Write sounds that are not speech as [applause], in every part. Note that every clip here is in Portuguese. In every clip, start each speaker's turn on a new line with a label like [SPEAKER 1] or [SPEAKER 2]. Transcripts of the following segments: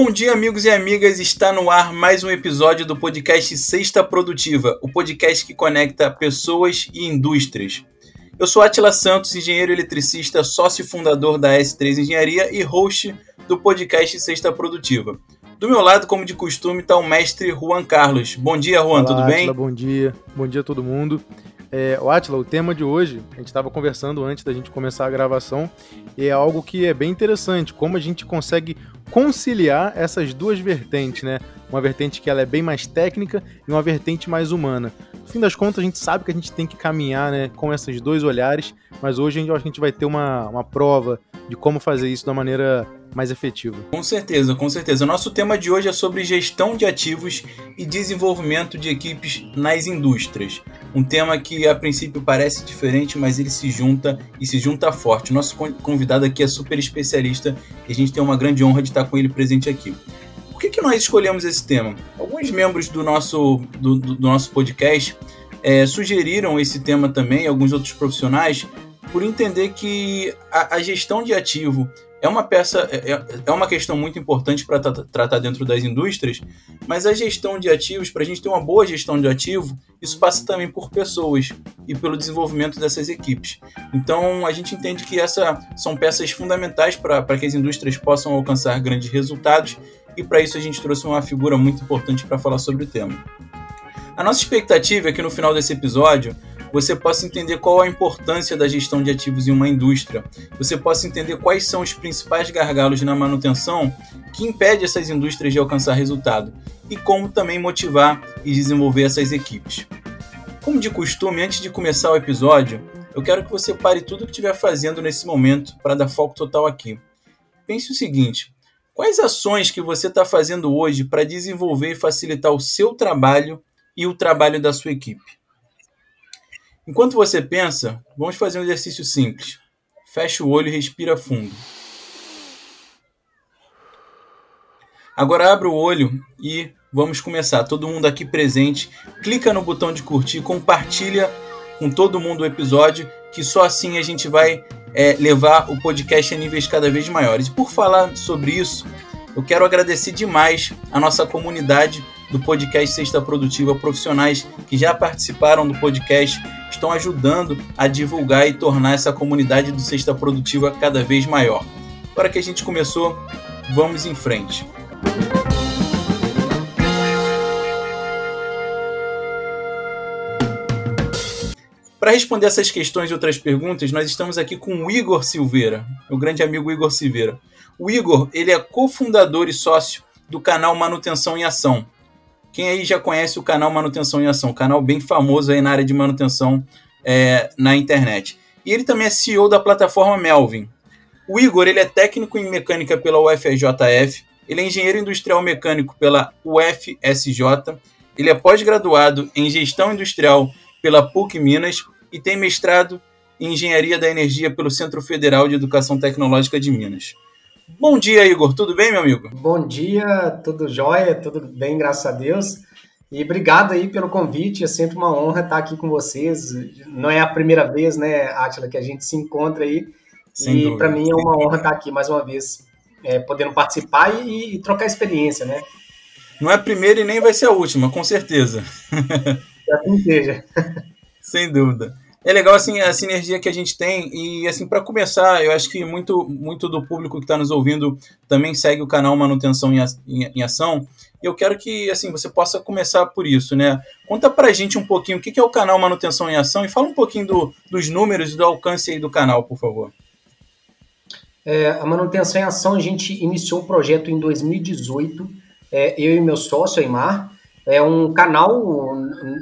[SPEAKER 1] Bom dia, amigos e amigas. Está no ar mais um episódio do podcast Sexta Produtiva, o podcast que conecta pessoas e indústrias. Eu sou Atila Santos, engenheiro eletricista, sócio fundador da S3 Engenharia e host do podcast Sexta Produtiva. Do meu lado, como de costume, está o mestre Juan Carlos. Bom dia, Juan,
[SPEAKER 2] Olá,
[SPEAKER 1] tudo bem?
[SPEAKER 2] Atila, bom dia. Bom dia a todo mundo. É, o Atila, o tema de hoje, a gente estava conversando antes da gente começar a gravação, e é algo que é bem interessante, como a gente consegue conciliar essas duas vertentes, né? Uma vertente que ela é bem mais técnica e uma vertente mais humana. No fim das contas, a gente sabe que a gente tem que caminhar né, com esses dois olhares, mas hoje a gente vai ter uma, uma prova de como fazer isso da maneira mais efetiva.
[SPEAKER 1] Com certeza, com certeza. O nosso tema de hoje é sobre gestão de ativos e desenvolvimento de equipes nas indústrias. Um tema que a princípio parece diferente, mas ele se junta e se junta forte. Nosso convidado aqui é super especialista e a gente tem uma grande honra de estar com ele presente aqui. Por que, que nós escolhemos esse tema? Alguns membros do nosso, do, do nosso podcast é, sugeriram esse tema também, alguns outros profissionais, por entender que a, a gestão de ativo é uma peça, é, é, é uma questão muito importante para tratar dentro das indústrias, mas a gestão de ativos, para a gente ter uma boa gestão de ativo, isso passa também por pessoas e pelo desenvolvimento dessas equipes. Então a gente entende que essas são peças fundamentais para que as indústrias possam alcançar grandes resultados, e para isso a gente trouxe uma figura muito importante para falar sobre o tema. A nossa expectativa é que no final desse episódio você possa entender qual a importância da gestão de ativos em uma indústria, você possa entender quais são os principais gargalos na manutenção que impede essas indústrias de alcançar resultado e como também motivar e desenvolver essas equipes. Como de costume, antes de começar o episódio, eu quero que você pare tudo o que estiver fazendo nesse momento para dar foco total aqui. Pense o seguinte: quais ações que você está fazendo hoje para desenvolver e facilitar o seu trabalho e o trabalho da sua equipe? Enquanto você pensa, vamos fazer um exercício simples. Feche o olho e respira fundo. Agora abra o olho e vamos começar. Todo mundo aqui presente, clica no botão de curtir, compartilha com todo mundo o episódio, que só assim a gente vai é, levar o podcast a níveis cada vez maiores. E por falar sobre isso, eu quero agradecer demais a nossa comunidade do podcast Sexta Produtiva, profissionais que já participaram do podcast, estão ajudando a divulgar e tornar essa comunidade do Sexta Produtiva cada vez maior. Agora que a gente começou, vamos em frente. Para responder essas questões e outras perguntas, nós estamos aqui com o Igor Silveira, meu grande amigo Igor Silveira. O Igor, ele é cofundador e sócio do canal Manutenção em Ação, quem aí já conhece o canal Manutenção em Ação, canal bem famoso aí na área de manutenção é, na internet. E ele também é CEO da plataforma Melvin. O Igor ele é técnico em mecânica pela UFJF, ele é engenheiro industrial mecânico pela UFSJ, ele é pós-graduado em gestão industrial pela PUC Minas e tem mestrado em engenharia da energia pelo Centro Federal de Educação Tecnológica de Minas. Bom dia, Igor. Tudo bem, meu amigo?
[SPEAKER 3] Bom dia, tudo jóia, tudo bem, graças a Deus. E obrigado aí pelo convite, é sempre uma honra estar aqui com vocês. Não é a primeira vez, né, Átila, que a gente se encontra aí. Sem e para mim é uma honra estar aqui mais uma vez, é, podendo participar e, e, trocar experiência, né?
[SPEAKER 1] Não é a primeira e nem vai ser a última, com certeza.
[SPEAKER 3] Que assim seja. [laughs]
[SPEAKER 1] Sem dúvida. É legal assim a sinergia que a gente tem e assim para começar eu acho que muito muito do público que está nos ouvindo também segue o canal manutenção em, ação e eu quero que assim você possa começar por isso né? Conta para a gente um pouquinho o que é o canal manutenção em ação e fala um pouquinho do, dos números e do alcance aí do canal por favor.
[SPEAKER 3] É, a manutenção em ação a gente iniciou o projeto em 2018 é, eu e meu sócio Aymar é um canal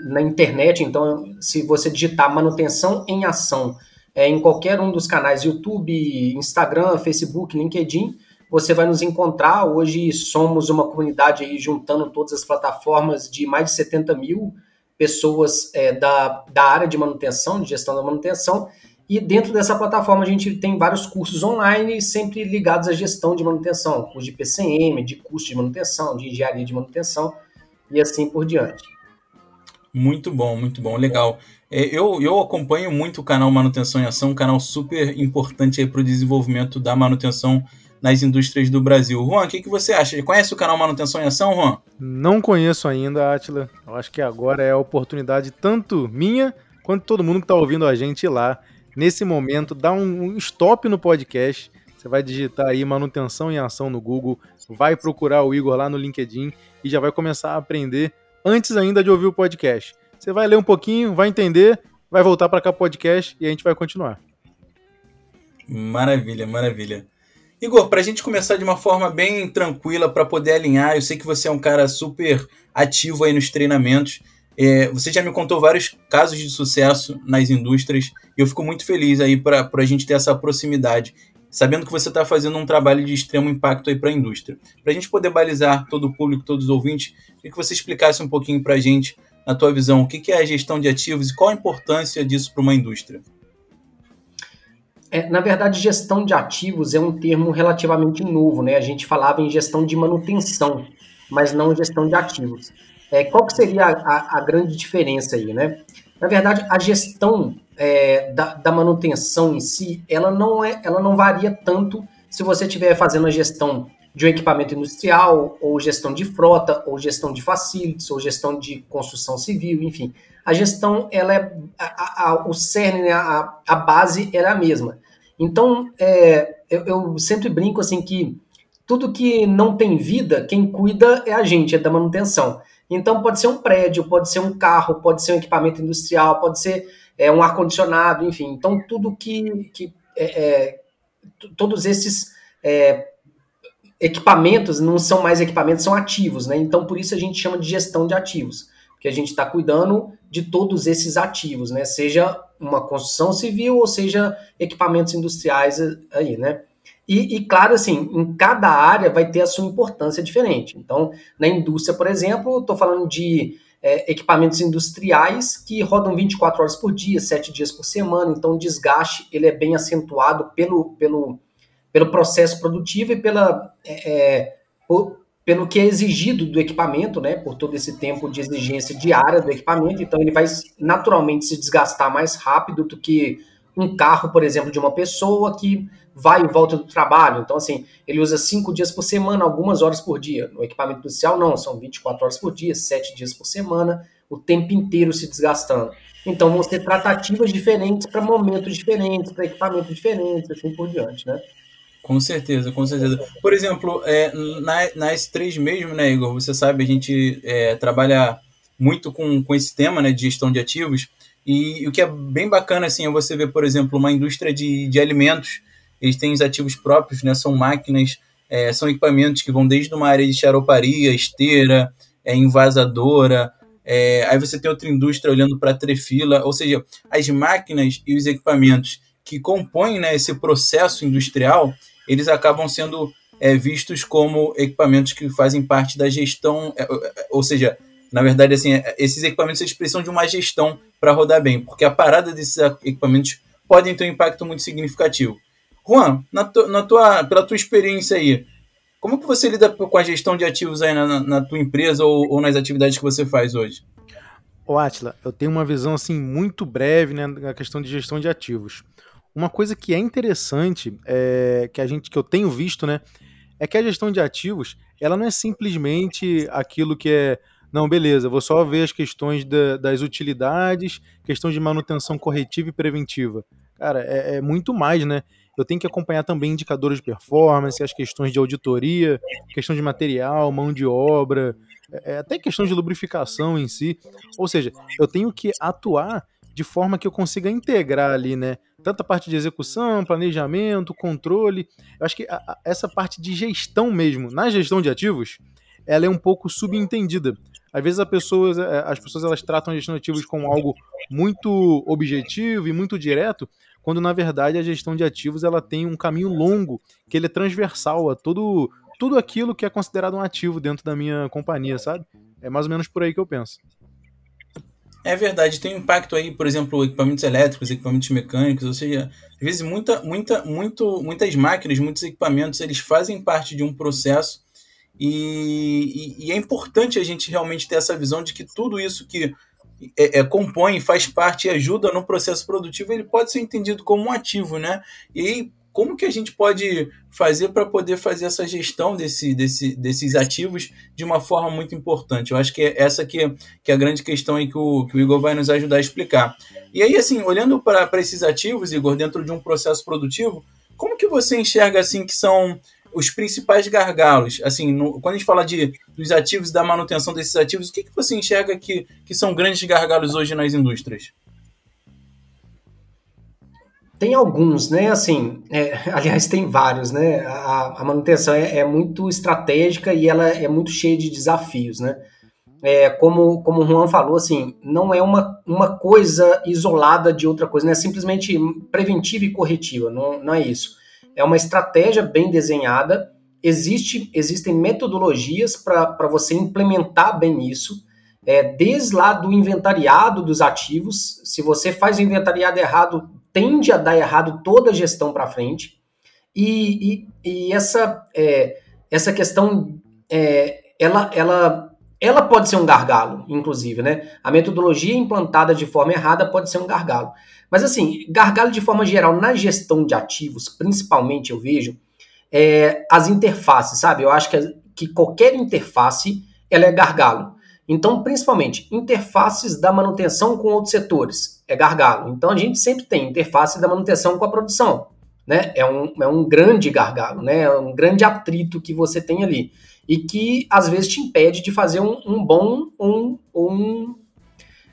[SPEAKER 3] na internet, então se você digitar manutenção em ação é, em qualquer um dos canais, YouTube, Instagram, Facebook, LinkedIn, você vai nos encontrar. Hoje somos uma comunidade aí juntando todas as plataformas de mais de 70 mil pessoas é, da, da área de manutenção, de gestão da manutenção, e dentro dessa plataforma a gente tem vários cursos online, sempre ligados à gestão de manutenção, curso de PCM, de curso de manutenção, de engenharia de manutenção e assim por diante.
[SPEAKER 1] Muito bom, muito bom, legal. É, eu, eu acompanho muito o canal Manutenção em Ação, um canal super importante para o desenvolvimento da manutenção nas indústrias do Brasil. Juan, o que, que você acha? Conhece o canal Manutenção em Ação, Juan?
[SPEAKER 2] Não conheço ainda, Atila. Eu acho que agora é a oportunidade tanto minha quanto todo mundo que está ouvindo a gente lá. Nesse momento, dá um stop no podcast. Você vai digitar aí Manutenção em Ação no Google, vai procurar o Igor lá no LinkedIn e já vai começar a aprender antes ainda de ouvir o podcast. Você vai ler um pouquinho, vai entender, vai voltar para cá podcast e a gente vai continuar.
[SPEAKER 1] Maravilha, maravilha. Igor, para a gente começar de uma forma bem tranquila, para poder alinhar, eu sei que você é um cara super ativo aí nos treinamentos. É, você já me contou vários casos de sucesso nas indústrias e eu fico muito feliz aí para a gente ter essa proximidade, sabendo que você está fazendo um trabalho de extremo impacto aí para a indústria. Para a gente poder balizar todo o público, todos os ouvintes, queria que você explicasse um pouquinho para a gente, na tua visão, o que é a gestão de ativos e qual a importância disso para uma indústria.
[SPEAKER 3] É, na verdade, gestão de ativos é um termo relativamente novo, né? A gente falava em gestão de manutenção, mas não gestão de ativos. É, qual que seria a, a, a, grande diferença aí, né? Na verdade, a gestão é, da, da, manutenção em si, ela não é, ela não varia tanto se você estiver fazendo a gestão de um equipamento industrial, ou gestão de frota, ou gestão de facilities, ou gestão de construção civil, enfim a gestão, ela é a, a, o cerne, né, a, a base era é a mesma. Então, é, eu, eu, sempre brinco assim que tudo que não tem vida, quem cuida é a gente, é da manutenção. Então, pode ser um prédio, pode ser um carro, pode ser um equipamento industrial, pode ser é, um ar-condicionado, enfim. Então, tudo que. que é, é todos esses é, equipamentos não são mais equipamentos, são ativos, né? Então, por isso a gente chama de gestão de ativos que a gente está cuidando de todos esses ativos, né? Seja uma construção civil ou seja equipamentos industriais aí, né? E, e, claro, assim, em cada área vai ter a sua importância diferente. Então, na indústria, por exemplo, estou falando de é, equipamentos industriais que rodam 24 horas por dia, 7 dias por semana, então o desgaste ele é bem acentuado pelo, pelo, pelo processo produtivo e pela, é, é por, pelo que é exigido do equipamento, né, por todo esse tempo de exigência diária do equipamento, então ele vai naturalmente se desgastar mais rápido do que um carro, por exemplo, de uma pessoa que vai e volta do trabalho. Então, assim, ele usa cinco dias por semana, algumas horas por dia. No equipamento inicial, não, são 24 horas por dia, sete dias por semana, o tempo inteiro se desgastando. Então, vão ser tratativas diferentes para momentos diferentes, para equipamentos diferentes, assim por diante, né?
[SPEAKER 1] Com certeza, com certeza. Por exemplo, é, na, na S3 mesmo, né, Igor? Você sabe, a gente é, trabalha muito com, com esse tema né, de gestão de ativos. E, e, o que é bem bacana assim, é você ver, por exemplo, uma indústria de, de alimentos. Eles têm os ativos próprios, né, são máquinas, é, são equipamentos que vão desde uma área de charoparia, esteira, é, envasadora. É, aí você tem outra indústria olhando para a trefila. Ou seja, as máquinas e os equipamentos que compõem né, esse processo industrial eles acabam sendo é, vistos como equipamentos que fazem parte da gestão, é, é, ou seja, na verdade, assim, é, esses equipamentos eles precisam de uma gestão para rodar bem, porque a parada desses equipamentos podem ter um impacto muito significativo. Juan, na tu, na tua, pela tua experiência aí, como que você lida com a gestão de ativos aí na, na tua empresa ou, ou, nas atividades que você faz hoje?
[SPEAKER 2] Ô Atila, eu tenho uma visão assim muito breve né, na questão de gestão de ativos. Uma coisa que é interessante, é, que a gente que eu tenho visto, né, é que a gestão de ativos, ela não é simplesmente aquilo que é, não, beleza, vou só ver as questões da, das utilidades, questão de manutenção corretiva e preventiva. Cara, é, é muito mais, né? Eu tenho que acompanhar também indicadores de performance, as questões de auditoria, questão de material, mão de obra, é, é até questão de lubrificação em si. Ou seja, eu tenho que atuar de forma que eu consiga integrar ali, né? Tanto a parte de execução, planejamento, controle. Eu acho que a, a, essa parte de gestão mesmo, na gestão de ativos, ela é um pouco subentendida. Às vezes pessoa, é, as pessoas elas tratam a gestão de ativos como algo muito objetivo e muito direto, quando na verdade a gestão de ativos ela tem um caminho longo, que ele é transversal a todo, tudo aquilo que é considerado um ativo dentro da minha companhia, sabe? É mais ou menos por aí que eu penso.
[SPEAKER 1] É verdade, tem um impacto aí, por exemplo, equipamentos elétricos, equipamentos mecânicos, ou seja, às vezes muita, muita, muito, muitas máquinas, muitos equipamentos, eles fazem parte de um processo e, e, e é importante a gente realmente ter essa visão de que tudo isso que é, é, compõe, faz parte e ajuda no processo produtivo, ele pode ser entendido como um ativo, né? E como que a gente pode fazer para poder fazer essa gestão desse, desse, desses ativos de uma forma muito importante? Eu acho que é essa que, que é a grande questão aí que o, que o Igor vai nos ajudar a explicar. E aí, assim, olhando para esses ativos, Igor, dentro de um processo produtivo, como que você enxerga assim que são os principais gargalos? Assim, no, quando a gente fala de, dos ativos e da manutenção desses ativos, o que, que você enxerga que, que são grandes gargalos hoje nas indústrias?
[SPEAKER 3] Tem alguns, né? Assim, é, [laughs] aliás, tem vários, né? A, a manutenção é, é, muito estratégica e ela é muito cheia de desafios, né? É, como, como o Juan falou, assim, não é uma, uma coisa isolada de outra coisa, não é simplesmente preventiva e corretiva, não, não é isso. É uma estratégia bem desenhada, existe, existem metodologias para você implementar bem isso, é, desde lá do inventariado dos ativos, se você faz o inventariado errado, tende a dar errado toda a gestão para frente. E, e, e, essa, é, essa questão, é, ela, ela, ela pode ser um gargalo, inclusive, né? A metodologia implantada de forma errada pode ser um gargalo. Mas, assim, gargalo de forma geral na gestão de ativos, principalmente, eu vejo, é, as interfaces, sabe? Eu acho que, que qualquer interface, ela é gargalo. Então, principalmente, interfaces da manutenção com outros setores é gargalo. Então, a gente sempre tem interface da manutenção com a produção. Né? É, um, é um grande gargalo, né? é um grande atrito que você tem ali. E que, às vezes, te impede de fazer um, um bom um, um,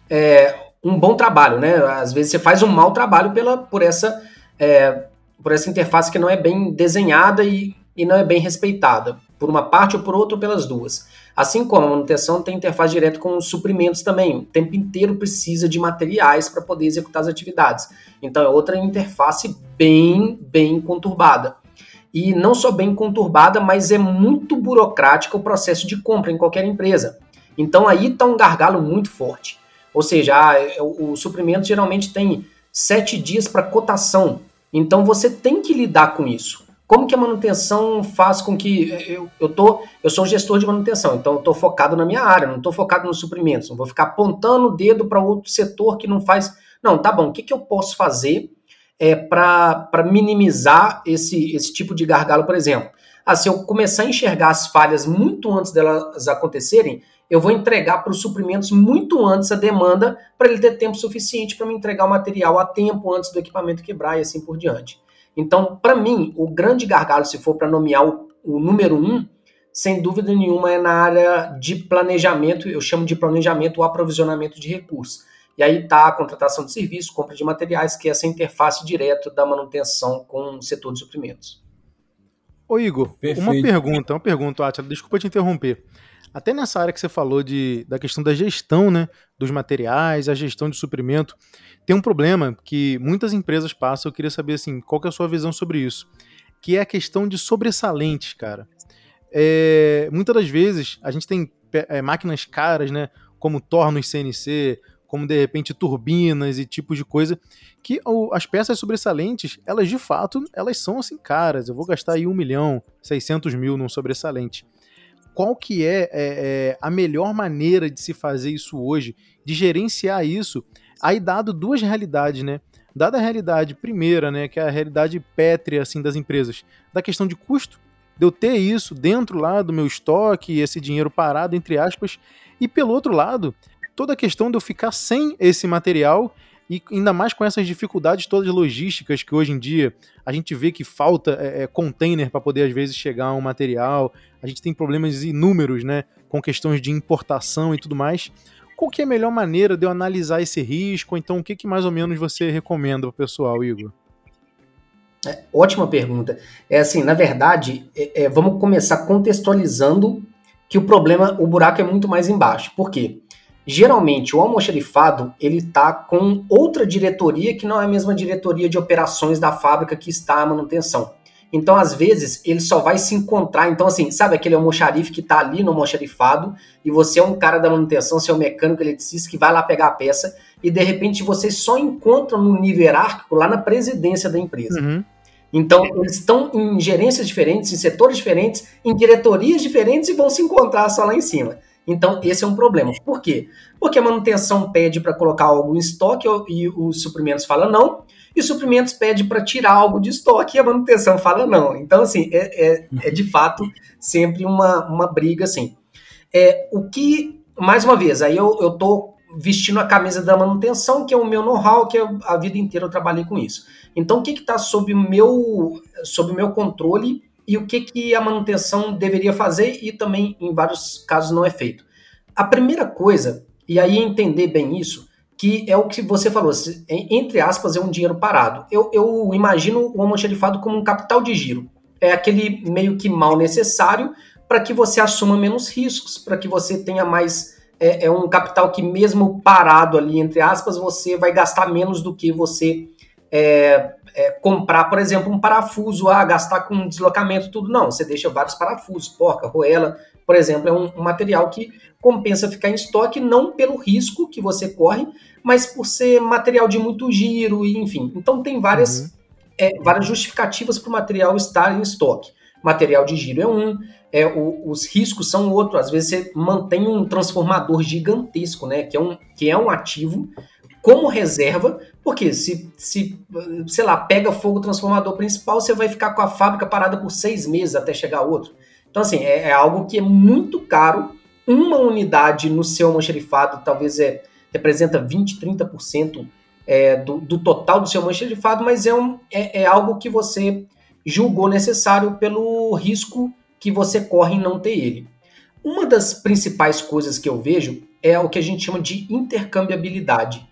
[SPEAKER 3] é, um bom trabalho. Né? Às vezes, você faz um mau trabalho pela, por, essa, é, por essa interface que não é bem desenhada e, e não é bem respeitada, por uma parte ou por outra, ou pelas duas. Assim como a manutenção tem interface direta com os suprimentos também. O tempo inteiro precisa de materiais para poder executar as atividades. Então é outra interface bem, bem conturbada. E não só bem conturbada, mas é muito burocrática o processo de compra em qualquer empresa. Então aí está um gargalo muito forte. Ou seja, ah, é, o, o suprimento geralmente tem sete dias para cotação. Então você tem que lidar com isso. Como que a manutenção faz com que eu, eu tô, eu sou gestor de manutenção, então eu estou focado na minha área, não estou focado nos suprimentos, não vou ficar apontando o dedo para outro setor que não faz. Não, tá bom, o que, que eu posso fazer é, para minimizar esse, esse tipo de gargalo, por exemplo? Ah, se eu começar a enxergar as falhas muito antes delas acontecerem, eu vou entregar para os suprimentos muito antes a demanda para ele ter tempo suficiente para me entregar o material a tempo antes do equipamento quebrar e assim por diante. Então, para mim, o grande gargalo, se for para nomear o, o, número um, sem dúvida nenhuma é na área de planejamento, eu chamo de planejamento ou aprovisionamento de recursos. E aí está a contratação de serviços, compra de materiais, que é essa interface direta da manutenção com o setor de suprimentos.
[SPEAKER 2] Ô Igor, Perfeito. uma pergunta, uma pergunta, Atila, desculpa te interromper. Até nessa área que você falou de, da questão da gestão né, dos materiais, a gestão de suprimento, tem um problema que muitas empresas passam, eu queria saber assim, qual é a sua visão sobre isso, que é a questão de sobressalentes, cara. É, muitas das vezes a gente tem é, máquinas caras, né, como tornos CNC, como de repente turbinas e tipos de coisa, que as peças sobressalentes, elas de fato, elas são assim caras. Eu vou gastar aí um milhão, 600 mil num sobressalente. Qual que é, é, é a melhor maneira de se fazer isso hoje, de gerenciar isso Aí dado duas realidades, né? Dada a realidade primeira, né, que é a realidade pétrea assim das empresas, da questão de custo, de eu ter isso dentro lá do meu estoque, esse dinheiro parado entre aspas, e pelo outro lado, toda a questão de eu ficar sem esse material e ainda mais com essas dificuldades todas logísticas que hoje em dia a gente vê que falta é, é, container para poder às vezes chegar um material, a gente tem problemas inúmeros, né, com questões de importação e tudo mais qual que é a melhor maneira de eu analisar esse risco? Então, o que, que mais ou menos você recomenda para o pessoal, Igor?
[SPEAKER 3] É, ótima pergunta. É assim, na verdade, é, é, vamos começar contextualizando que o problema, o buraco é muito mais embaixo. Por quê? Geralmente, o almoxarifado, ele tá com outra diretoria que não é a mesma diretoria de operações da fábrica que está a manutenção. Então, às vezes, ele só vai se encontrar. Então, assim, sabe aquele almoxarife que está ali no almoxarifado e você é um cara da manutenção, você é um mecânico eletricista que vai lá pegar a peça e de repente vocês só encontram no nível hierárquico lá na presidência da empresa. Uhum. Então, eles estão em gerências diferentes, em setores diferentes, em diretorias diferentes e vão se encontrar só lá em cima. Então, esse é um problema. Por quê? Porque a manutenção pede para colocar algo em estoque e os suprimentos falam não, e os suprimentos pede para tirar algo de estoque e a manutenção fala não. Então, assim, é, é, é de fato sempre uma, uma briga, assim. É, o que, mais uma vez, aí eu, eu tô vestindo a camisa da manutenção, que é o meu know-how, que a vida inteira eu trabalhei com isso. Então, o que está sob o meu, sob meu controle e o que, que a manutenção deveria fazer e também, em vários casos, não é feito. A primeira coisa, e aí entender bem isso, que é o que você falou, entre aspas, é um dinheiro parado. Eu, eu imagino o almoxarifado como um capital de giro. É aquele meio que mal necessário para que você assuma menos riscos, para que você tenha mais. É, é, um capital que, mesmo parado ali, entre aspas, você vai gastar menos do que você é, é, comprar, por exemplo, um parafuso, ah, gastar com deslocamento, tudo. Não, você deixa vários parafusos, porca, roela, por exemplo, é um, um, material que compensa ficar em estoque, não pelo risco que você corre, mas por ser material de muito giro, e enfim. Então tem várias, uhum. é, várias justificativas para o material estar em estoque. Material de giro é um, é, o, os riscos são outro. Às vezes você mantém um transformador gigantesco, né? Que é um, que é um ativo como reserva, porque se, se, sei lá, pega fogo o transformador principal, você vai ficar com a fábrica parada por seis meses até chegar outro. Então, assim, é, é algo que é muito caro. Uma unidade no seu almoxerifado talvez é, representa 20, 30% é, do, do total do seu almoxerifado, mas é, um, é, é algo que você julgou necessário pelo risco que você corre em não ter ele. Uma das principais coisas que eu vejo é o que a gente chama de intercambiabilidade.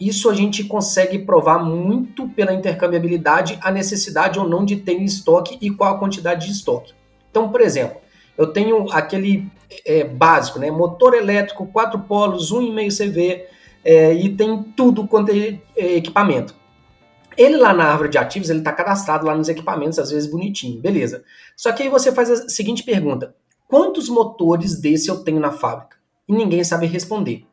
[SPEAKER 3] Isso a gente consegue provar muito pela intercambiabilidade a necessidade ou não de ter em estoque e qual a quantidade de estoque. Então, por exemplo, eu tenho aquele é, básico, né? Motor elétrico, quatro polos, 1,5 CV é, e tem tudo quanto é, é equipamento. Ele lá na árvore de ativos, ele está cadastrado lá nos equipamentos, às vezes bonitinho, beleza. Só que aí você faz a seguinte pergunta: quantos motores desse eu tenho na fábrica? E ninguém sabe responder.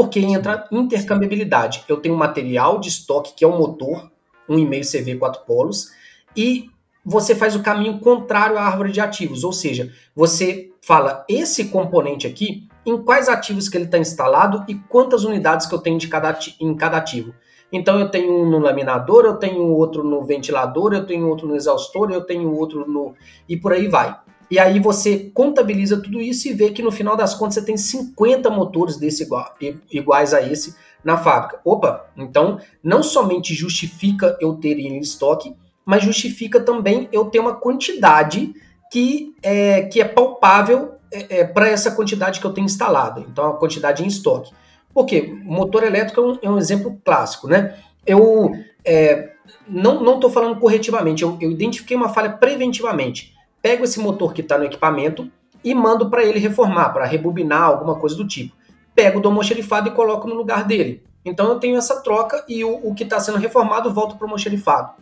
[SPEAKER 3] Porque entra intercambiabilidade. Eu tenho material de estoque, que é o motor, 1,5 CV 4 polos, e você faz o caminho contrário à árvore de ativos, ou seja, você fala esse componente aqui, em quais ativos que ele está instalado e quantas unidades que eu tenho de cada, em cada ativo. Então eu tenho um no laminador, eu tenho outro no ventilador, eu tenho outro no exaustor, eu tenho outro no. e por aí vai. E aí você contabiliza tudo isso e vê que no final das contas você tem 50 motores desse igual, iguais a esse na fábrica. Opa, então não somente justifica eu ter em estoque, mas justifica também eu ter uma quantidade que é, que é palpável é, é, para essa quantidade que eu tenho instalada. Então a quantidade em estoque. Porque motor elétrico é um, é um exemplo clássico, né? Eu é, não estou falando corretivamente, eu, eu identifiquei uma falha preventivamente pego esse motor que está no equipamento e mando para ele reformar, para rebobinar, alguma coisa do tipo. Pego do almoxerifado e coloco no lugar dele. Então eu tenho essa troca e o, o que está sendo reformado volta para o almoxerifado.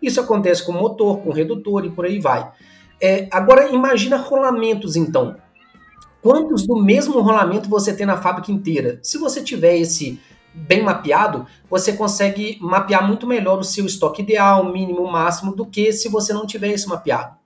[SPEAKER 3] Isso acontece com motor, com redutor e por aí vai. É, agora imagina rolamentos então. Quantos do mesmo rolamento você tem na fábrica inteira? Se você tiver esse bem mapeado, você consegue mapear muito melhor o seu estoque ideal, mínimo, máximo, do que se você não tiver esse mapeado.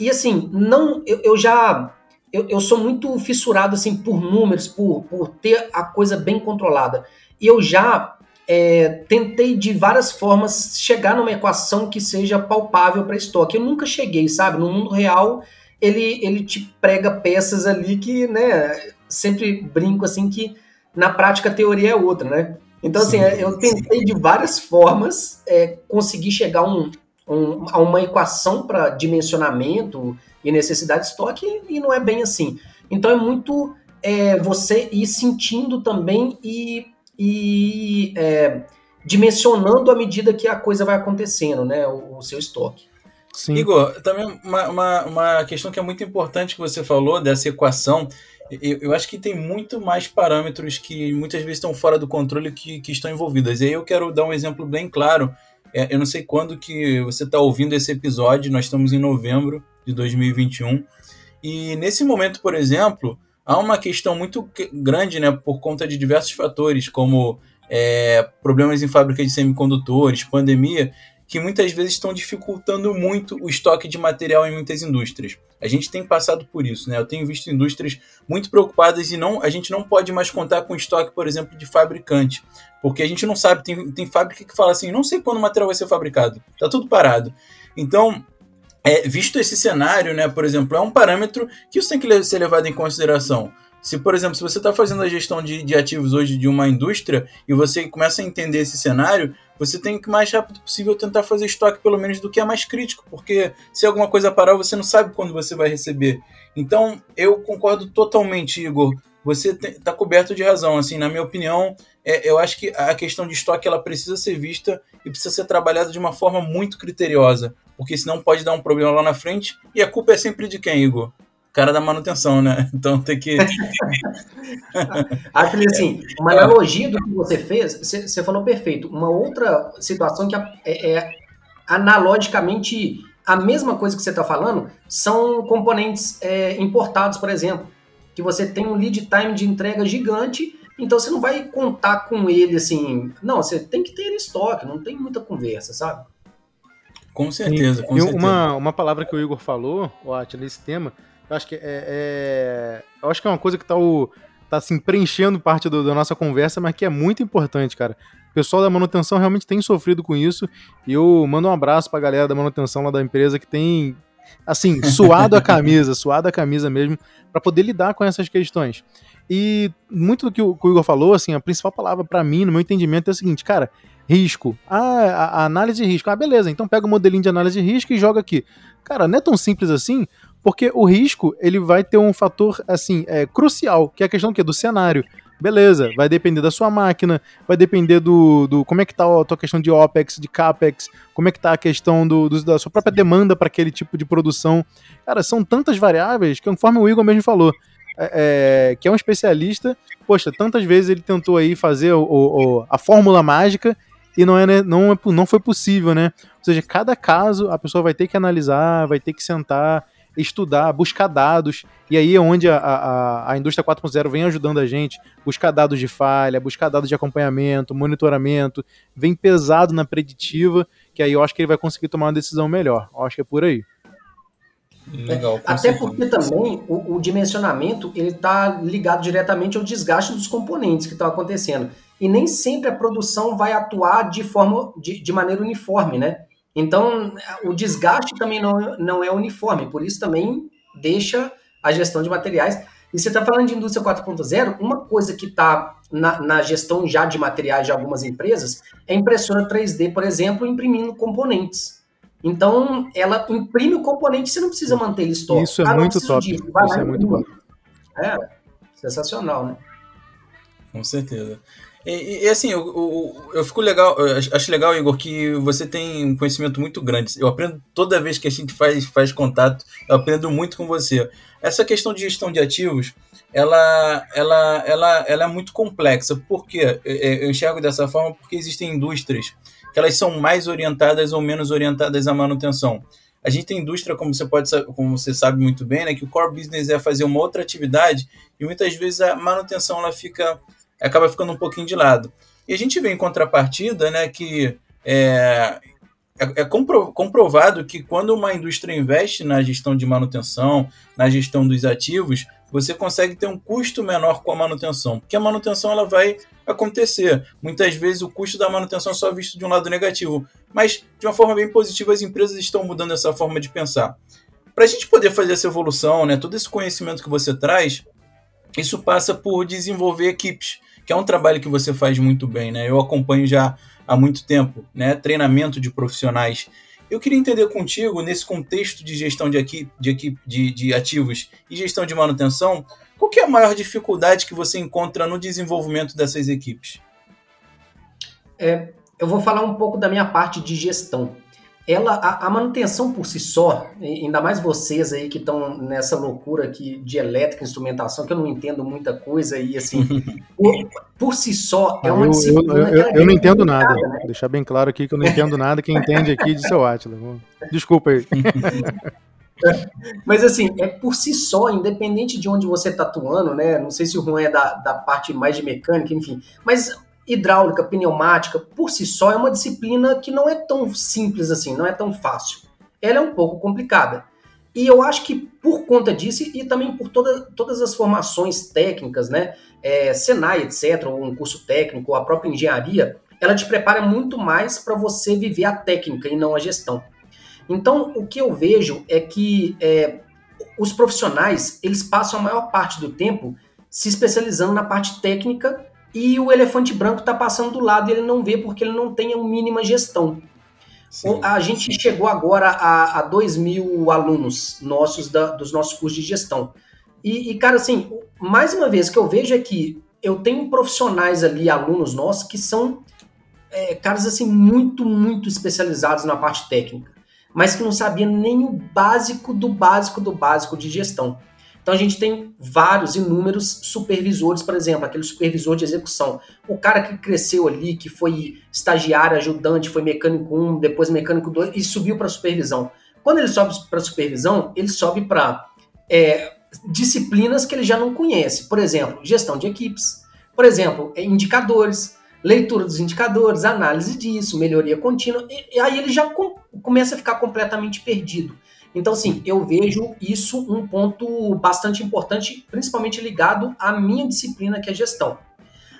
[SPEAKER 3] E assim, não, eu, eu já eu, eu, sou muito fissurado assim por números, por, por ter a coisa bem controlada. E eu já é, tentei de várias formas chegar numa equação que seja palpável para estoque. Eu nunca cheguei, sabe? No mundo real, ele, ele te prega peças ali que, né, sempre brinco assim que na prática a teoria é outra, né? Então, assim, sim, eu tentei de várias formas é, conseguir chegar a um, um, a uma equação para dimensionamento e necessidade de estoque e não é bem assim. Então é muito é, você ir sentindo também e, e é, dimensionando à medida que a coisa vai acontecendo, né? O, o seu estoque.
[SPEAKER 1] Sim. Igor, também uma, uma, uma, questão que é muito importante que você falou dessa equação. Eu, eu, acho que tem muito mais parâmetros que muitas vezes estão fora do controle que, que estão envolvidos. E aí eu quero dar um exemplo bem claro é, eu não sei quando que você está ouvindo esse episódio, nós estamos em novembro de 2021. E nesse momento, por exemplo, há uma questão muito grande, né, por conta de diversos fatores, como é, problemas em fábrica de semicondutores, pandemia, que muitas vezes estão dificultando muito o estoque de material em muitas indústrias. A gente tem passado por isso, né? Eu tenho visto indústrias muito preocupadas e não, a gente não pode mais contar com estoque, por exemplo, de fabricante, porque a gente não sabe, tem, tem fábrica que fala assim, não sei quando o material vai ser fabricado, tá tudo parado. Então, é, visto esse cenário, né, por exemplo, é um parâmetro que isso tem que ser levado em consideração. Se, por exemplo, se você está fazendo a gestão de, de ativos hoje de uma indústria e você começa a entender esse cenário, você tem que, o mais rápido possível, tentar fazer estoque pelo menos do que é mais crítico, porque se alguma coisa parar, você não sabe quando você vai receber. Então, eu concordo totalmente, Igor. Você está coberto de razão. Assim, na minha opinião, é, eu acho que a questão de estoque ela precisa ser vista e precisa ser trabalhada de uma forma muito criteriosa, porque senão pode dar um problema lá na frente. E a culpa é sempre de quem, Igor? Cara da manutenção, né? [laughs] Então tem que. [laughs]
[SPEAKER 3] Acho que assim, uma analogia do que você fez, você, falou perfeito. Uma outra situação que é, é analogicamente a mesma coisa que você está falando são componentes é, importados, por exemplo, que você tem um lead time de entrega gigante, então você não vai contar com ele assim. Não, você tem que ter ele em estoque, não tem muita conversa, sabe?
[SPEAKER 1] Com certeza, com
[SPEAKER 2] e
[SPEAKER 1] certeza.
[SPEAKER 2] Uma, uma palavra que o Igor falou, Watt, nesse tema, eu acho que é, é, eu acho que é uma coisa que tá, o, tá assim, preenchendo parte do, da nossa conversa, mas que é muito importante, cara. O pessoal da manutenção realmente tem sofrido com isso. E eu mando um abraço pra galera da manutenção lá da empresa que tem, assim, [laughs] suado a camisa, suado a camisa mesmo, para poder lidar com essas questões. E muito do que o, que o Igor falou, assim, a principal palavra para mim, no meu entendimento, é o seguinte, cara, risco. Ah, a, a, análise de risco. Ah, beleza, então pega o modelinho de análise de risco e joga aqui. Cara, não é tão simples assim, porque o risco, ele vai ter um fator, assim, é, crucial, que é a questão que do cenário. Beleza, vai depender da sua máquina, vai depender do, do como é que tá a tua questão de OPEX, de CAPEX, como é que tá a questão do, do da sua própria demanda para aquele tipo de produção. Cara, são tantas variáveis que, conforme o Igor mesmo falou, é, é, que é um especialista, poxa, tantas vezes ele tentou aí fazer o, o, a fórmula mágica e não, é, né, não, é, não foi possível, né? Ou seja, cada caso a pessoa vai ter que analisar, vai ter que sentar estudar, buscar dados, e aí é onde a, a, a indústria 4.0 vem ajudando a gente, buscar dados de falha, buscar dados de acompanhamento, monitoramento, vem pesado na preditiva, que aí eu acho que ele vai conseguir tomar uma decisão melhor. Eu acho que é por aí.
[SPEAKER 3] Legal, Até porque também o, o dimensionamento ele está ligado diretamente ao desgaste dos componentes que estão acontecendo. E nem sempre a produção vai atuar de forma de, de maneira uniforme, né? Então, o desgaste também não, não é uniforme, por isso também deixa a gestão de materiais. E você está falando de indústria 4.0, uma coisa que está na, na, gestão já de materiais de algumas empresas é impressora 3D, por exemplo, imprimindo componentes. Então, ela imprime o componente, você não precisa manter ele estoque.
[SPEAKER 2] Isso é ah, muito top. Disso, Isso é muito bom.
[SPEAKER 3] É, sensacional, né?
[SPEAKER 1] Com certeza. E, e, assim, eu, eu, eu, fico legal, eu acho legal, Igor, que você tem um conhecimento muito grande. Eu aprendo toda vez que a gente faz, faz contato, eu aprendo muito com você. Essa questão de gestão de ativos, ela, ela, ela, ela é muito complexa. Por quê? Eu enxergo dessa forma porque existem indústrias que elas são mais orientadas ou menos orientadas à manutenção. A gente tem indústria, como você pode como você sabe muito bem, né, que o core business é fazer uma outra atividade e muitas vezes a manutenção ela fica acaba ficando um pouquinho de lado. E a gente vê em contrapartida né, que é, é, é compro, comprovado que quando uma indústria investe na gestão de manutenção, na gestão dos ativos, você consegue ter um custo menor com a manutenção, porque a manutenção ela vai acontecer. Muitas vezes o custo da manutenção é só visto de um lado negativo, mas de uma forma bem positiva as empresas estão mudando essa forma de pensar. Para a gente poder fazer essa evolução, né, todo esse conhecimento que você traz, isso passa por desenvolver equipes que é um trabalho que você faz muito bem, né? Eu acompanho já há muito tempo, né? Treinamento de profissionais. Eu queria entender contigo, nesse contexto de gestão de, equipe, de, equipe, de, de ativos e gestão de manutenção, qual é a maior dificuldade que você encontra no desenvolvimento dessas equipes?
[SPEAKER 3] É, eu vou falar um pouco da minha parte de gestão ela a, a, manutenção por si só, ainda mais vocês aí que estão nessa loucura aqui de elétrica, instrumentação, que eu não entendo muita coisa e assim, [laughs] por, por, si só é uma
[SPEAKER 2] eu,
[SPEAKER 3] disciplina.
[SPEAKER 2] Eu, eu, eu não entendo nada. Né? Deixar bem claro aqui que eu não entendo nada. Quem entende aqui de seu Atila. Desculpa aí. [laughs]
[SPEAKER 3] Mas assim, é por si só, independente de onde você está atuando, né? Não sei se o Juan é da, da parte mais de mecânica, enfim. Mas hidráulica, pneumática, por si só, é uma disciplina que não é tão simples assim, não é tão fácil. Ela é um pouco complicada. E eu acho que por conta disso, e também por toda, todas as formações técnicas, né? É, Senai, etc., ou um curso técnico, ou a própria engenharia, ela te prepara muito mais para você viver a técnica e não a gestão. Então, o que eu vejo é que é, os profissionais, eles passam a maior parte do tempo se especializando na parte técnica e o elefante branco está passando do lado e ele não vê porque ele não tem a mínima gestão. Sim. A gente chegou agora a, a 2 mil alunos nossos da, dos nossos cursos de gestão. E, e, cara, assim, mais uma vez que eu vejo é que eu tenho profissionais ali, alunos nossos, que são é, caras assim muito, muito especializados na parte técnica, mas que não sabiam nem o básico do básico do básico de gestão. Então a gente tem vários, inúmeros supervisores, por exemplo, aquele supervisor de execução. O cara que cresceu ali, que foi estagiário, ajudante, foi mecânico 1, depois mecânico 2 e subiu para supervisão. Quando ele sobe para supervisão, ele sobe para é, disciplinas que ele já não conhece. Por exemplo, gestão de equipes. Por exemplo, é, indicadores, leitura dos indicadores, análise disso, melhoria contínua. E, e aí ele já com, começa a ficar completamente perdido. Então, assim, eu vejo isso um ponto bastante importante, principalmente ligado à minha disciplina, que é gestão.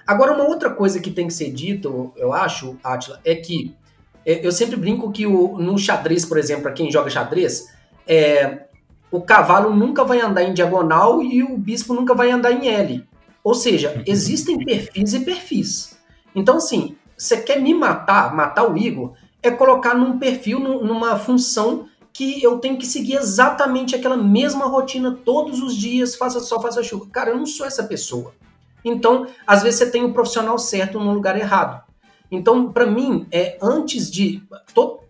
[SPEAKER 3] Agora, uma outra coisa que tem que ser dito, eu acho, Atila, é que é, eu sempre brinco que o, no xadrez, por exemplo, para quem joga xadrez, é, o cavalo nunca vai andar em diagonal e o bispo nunca vai andar em L. Ou seja, [laughs] existem perfis e perfis. Então, assim, você quer me matar, matar o Igor, é colocar num perfil, numa função que eu tenho que seguir exatamente aquela mesma rotina todos os dias, faça sol, faça chuva. Cara, eu não sou essa pessoa. Então, às vezes você tem o profissional certo no lugar errado. Então, para mim, é antes de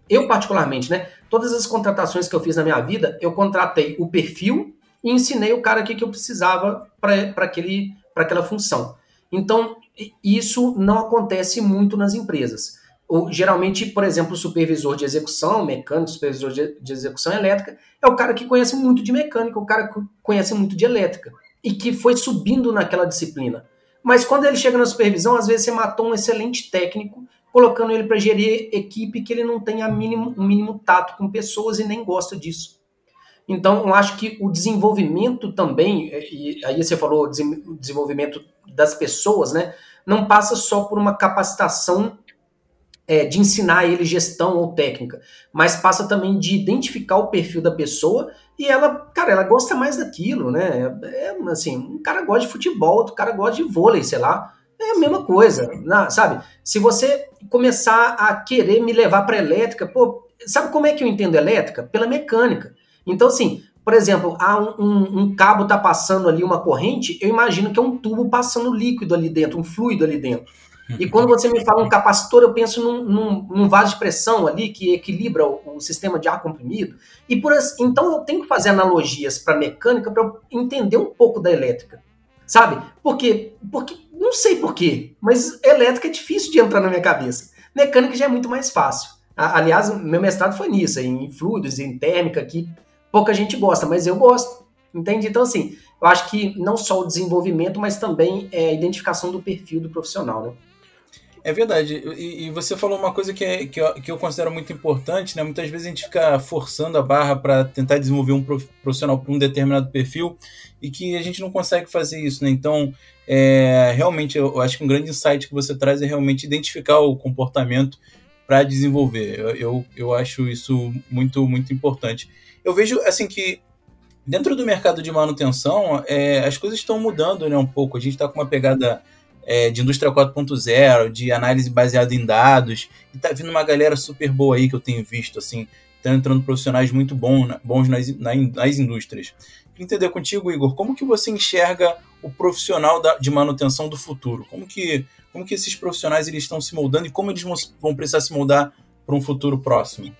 [SPEAKER 3] eu particularmente, né, todas as contratações que eu fiz na minha vida, eu contratei o perfil e ensinei o cara o que eu precisava para aquele para aquela função. Então, isso não acontece muito nas empresas. O, geralmente, por exemplo, o supervisor de execução, mecânico, supervisor de, execução elétrica, é o cara que conhece muito de mecânica, o cara que conhece muito de elétrica e que foi subindo naquela disciplina. Mas quando ele chega na supervisão, às vezes você matou um excelente técnico, colocando ele para gerir equipe que ele não tem a mínimo, um mínimo tato com pessoas e nem gosta disso. Então, eu acho que o desenvolvimento também, e aí você falou desenvolvimento das pessoas, né? Não passa só por uma capacitação é, de ensinar ele gestão ou técnica, mas passa também de identificar o perfil da pessoa e ela, cara, ela gosta mais daquilo, né? É, assim, um cara gosta de futebol, outro cara gosta de vôlei, sei lá. É a mesma coisa, sabe? Se você começar a querer me levar para elétrica, pô, sabe como é que eu entendo elétrica? Pela mecânica. Então, assim, por exemplo, há um, um, um, cabo tá passando ali uma corrente, eu imagino que é um tubo passando líquido ali dentro, um fluido ali dentro. E quando você me fala um capacitor, eu penso num, num, num vaso de pressão ali que equilibra o, o, sistema de ar comprimido. E por então eu tenho que fazer analogias para mecânica para entender um pouco da elétrica, sabe? Porque, porque não sei porquê, mas elétrica é difícil de entrar na minha cabeça. Mecânica já é muito mais fácil. Aliás, meu mestrado foi nisso, em fluidos, em térmica, que pouca gente gosta, mas eu gosto. Entende? Então, assim, eu acho que não só o desenvolvimento, mas também é, a identificação do perfil do profissional, né?
[SPEAKER 1] É verdade. E, e, você falou uma coisa que, é, que, eu, que eu considero muito importante, né? Muitas vezes a gente fica forçando a barra para tentar desenvolver um profissional para um determinado perfil e que a gente não consegue fazer isso, né? Então, é, realmente, eu acho que um grande insight que você traz é realmente identificar o comportamento para desenvolver. Eu, eu, eu acho isso muito, muito importante. Eu vejo, assim, que dentro do mercado de manutenção, é, as coisas estão mudando, né, um pouco. A gente está com uma pegada é, de indústria 4.0, de análise baseada em dados, e tá vindo uma galera super boa aí que eu tenho visto, assim, estão entrando profissionais muito bom, bons nas, nas indústrias. Queria entender contigo, Igor, como que você enxerga o profissional da, de manutenção do futuro? Como que, como que esses profissionais eles estão se moldando e como eles vão, vão precisar se moldar para um futuro próximo?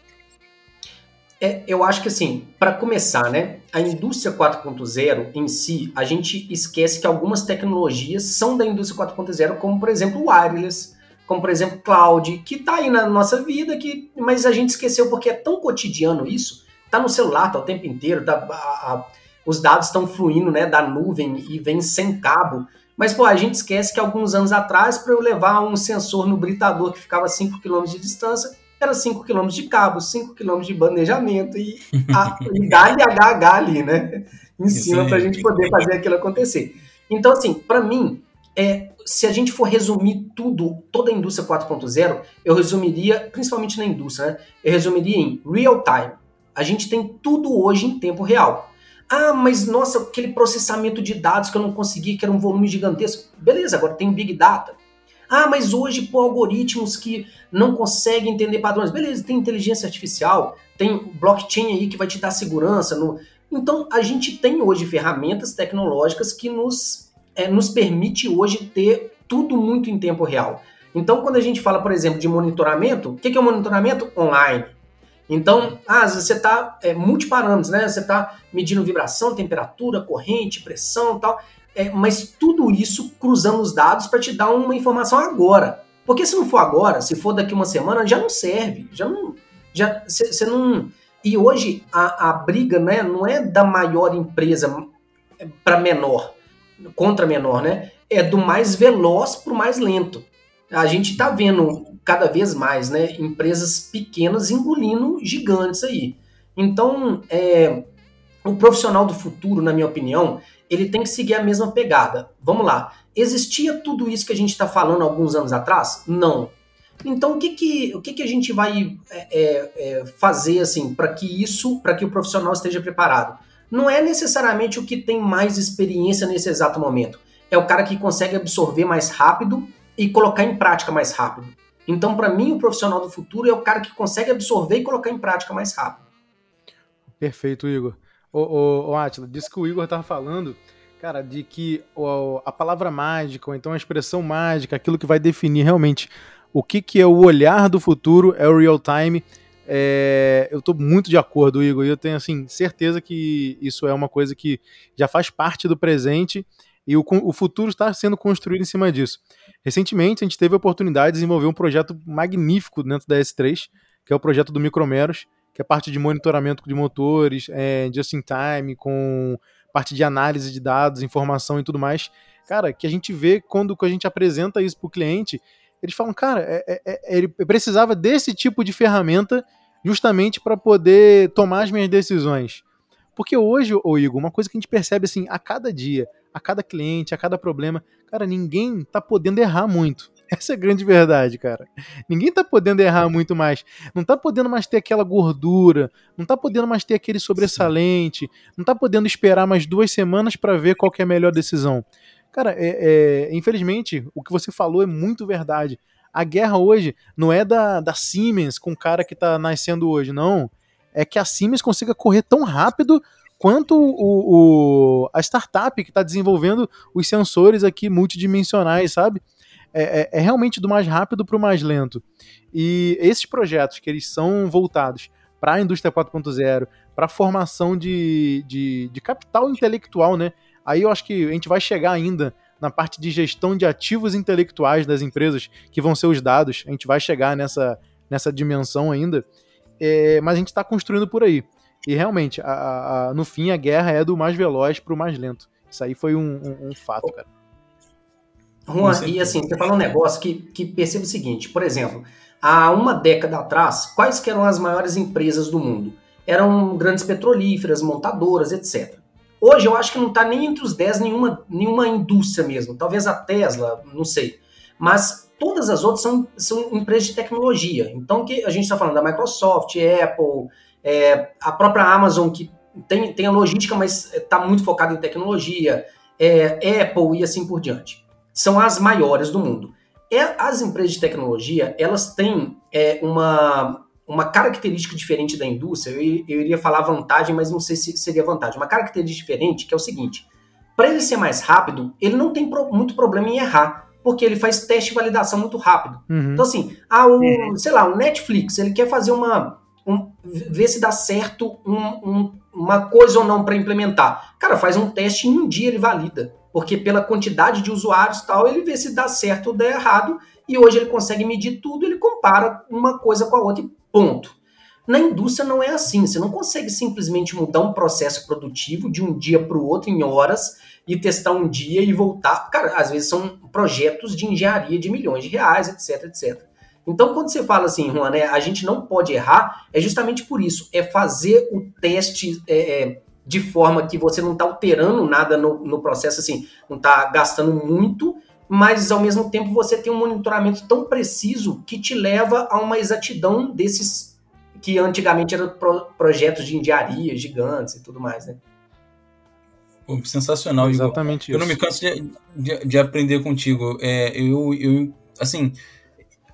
[SPEAKER 3] É, eu acho que assim, para começar, né, a indústria 4.0 em si, a gente esquece que algumas tecnologias são da indústria 4.0, como por exemplo o wireless, como por exemplo cloud, que está aí na nossa vida, que, mas a gente esqueceu porque é tão cotidiano isso, tá no celular, tá o tempo inteiro, tá, a, a, os dados estão fluindo, né, da nuvem e vem sem cabo, Mas, pô, a gente esquece que alguns anos atrás, para eu levar um sensor no britador que ficava a 5 km de distância, era 5 km de cabo, 5 km de bandejamento e, a, e HH ali, né? Em cima para a gente poder fazer aquilo acontecer. Então, assim, para mim, é, se a gente for resumir tudo, toda a indústria 4.0, eu resumiria, principalmente na indústria, né? Eu resumiria em real time. A gente tem tudo hoje em tempo real. Ah, mas nossa, aquele processamento de dados que eu não consegui, que era um volume gigantesco. Beleza, agora tem Big Data. Ah, mas hoje, por algoritmos que não conseguem entender padrões. Beleza, tem inteligência artificial, tem blockchain aí que vai te dar segurança. No... Então, a gente tem hoje ferramentas tecnológicas que nos, é, nos permite hoje ter tudo muito em tempo real. Então, quando a gente fala, por exemplo, de monitoramento, o que é o monitoramento? Online. Então, ah, você está é, multiparâmetros, né? Você está medindo vibração, temperatura, corrente, pressão tal. É, mas tudo isso cruzando os dados para te dar uma informação agora. Porque se não for agora, se for daqui uma semana, já não serve. Já não. Já, você não. E hoje a, a briga né, não é da maior empresa para menor, contra menor, né? É do mais veloz para o mais lento. A gente está vendo cada vez mais, né? Empresas pequenas engolindo gigantes aí. Então, é, o profissional do futuro, na minha opinião, ele tem que seguir a mesma pegada. Vamos lá. Existia tudo isso que a gente está falando alguns anos atrás? Não. Então, o que, que, o que, que a gente vai é, é, é fazer assim para que isso, para que o profissional esteja preparado? Não é necessariamente o que tem mais experiência nesse exato momento. É o cara que consegue absorver mais rápido e colocar em prática mais rápido. Então, para mim, o profissional do futuro é o cara que consegue absorver e colocar em prática mais rápido.
[SPEAKER 2] Perfeito, Igor. Ô, ô, ô Atila, disse que o Igor estava falando, cara, de que ó, a palavra mágica, ou então a expressão mágica, aquilo que vai definir realmente o que, que é o olhar do futuro, é o real time. É, eu estou muito de acordo, Igor, e eu tenho assim, certeza que isso é uma coisa que já faz parte do presente e o, o futuro está sendo construído em cima disso. Recentemente, a gente teve a oportunidade de desenvolver um projeto magnífico dentro da S3, que é o projeto do Micromeros, que é parte de monitoramento de motores, é, just in time, com parte de análise de dados, informação e tudo mais. Cara, que a gente vê quando a gente apresenta isso para o cliente, eles falam, cara, é, é, é, ele precisava desse tipo de ferramenta justamente para poder tomar as minhas decisões. Porque hoje, ô Igor, uma coisa que a gente percebe assim, a cada dia, a cada cliente, a cada problema, cara, ninguém tá podendo errar muito. [laughs] Essa é a grande verdade, cara. Ninguém tá podendo errar muito mais. Não tá podendo mais ter aquela gordura, não tá podendo mais ter aquele sobressalente, não tá podendo esperar mais duas semanas para ver qual é a melhor decisão. Cara, é, é, infelizmente, o que você falou é muito verdade. A guerra hoje não é da, da Siemens com o cara que tá nascendo hoje, não. É que a Siemens consiga correr tão rápido quanto o, o a startup que está desenvolvendo os sensores aqui multidimensionais, sabe? É, é, é realmente do mais rápido para o mais lento. E esses projetos que eles são voltados para a indústria 4.0, para a formação de, de, de, capital intelectual, né? Aí eu acho que a gente vai chegar ainda na parte de gestão de ativos intelectuais das empresas, que vão ser os dados. A gente vai chegar nessa, nessa dimensão ainda. É, mas a gente está construindo por aí. E realmente, a, a, no fim, a guerra é do mais veloz para o mais lento. Isso aí foi um, um, um fato, cara.
[SPEAKER 3] Juan, e assim, você fala um negócio que, que o seguinte, por exemplo, há uma década atrás, quais eram as maiores empresas do mundo? Eram grandes petrolíferas, montadoras, etc. Hoje eu acho que não está nem entre os 10 nenhuma, nenhuma indústria mesmo. Talvez a Tesla, não sei. Mas todas as outras são, são empresas de tecnologia. Então que a gente está falando da Microsoft, Apple, é, a própria Amazon, que tem, tem a logística, mas está muito focada em tecnologia, é, Apple e assim por diante. São as maiores do mundo. É, as empresas de tecnologia, elas têm é, uma, uma característica diferente da indústria. Eu, eu, iria falar vantagem, mas não sei se seria vantagem. Uma característica diferente que é o seguinte: para ele ser mais rápido, ele não tem pro, muito problema em errar porque ele faz teste e validação muito rápido. Uhum. Então, assim, ah, o, uhum. sei lá, o Netflix, ele quer fazer uma, um, ver se dá certo um, um, uma coisa ou não para implementar. Cara, faz um teste em um dia ele valida, porque pela quantidade de usuários tal, ele vê se dá certo ou dá errado, e hoje ele consegue medir tudo, ele compara uma coisa com a outra e ponto. Na indústria não é assim, você não consegue simplesmente mudar um processo produtivo de um dia para o outro em horas e testar um dia e voltar. Cara, às vezes são projetos de engenharia de milhões de reais, etc, etc. Então, quando você fala assim, Juan, né, a gente não pode errar, é justamente por isso. É fazer o teste é, é de forma que você não está alterando nada no, no processo, assim, não está gastando muito, mas ao mesmo tempo você tem um monitoramento tão preciso que te leva a uma exatidão desses que antigamente eram pro, projetos de engenharia gigantes e tudo mais, né?
[SPEAKER 1] Pô, sensacional,
[SPEAKER 2] Exatamente
[SPEAKER 1] Igor. Eu não me canso de, de, de aprender contigo. É, eu, eu, assim,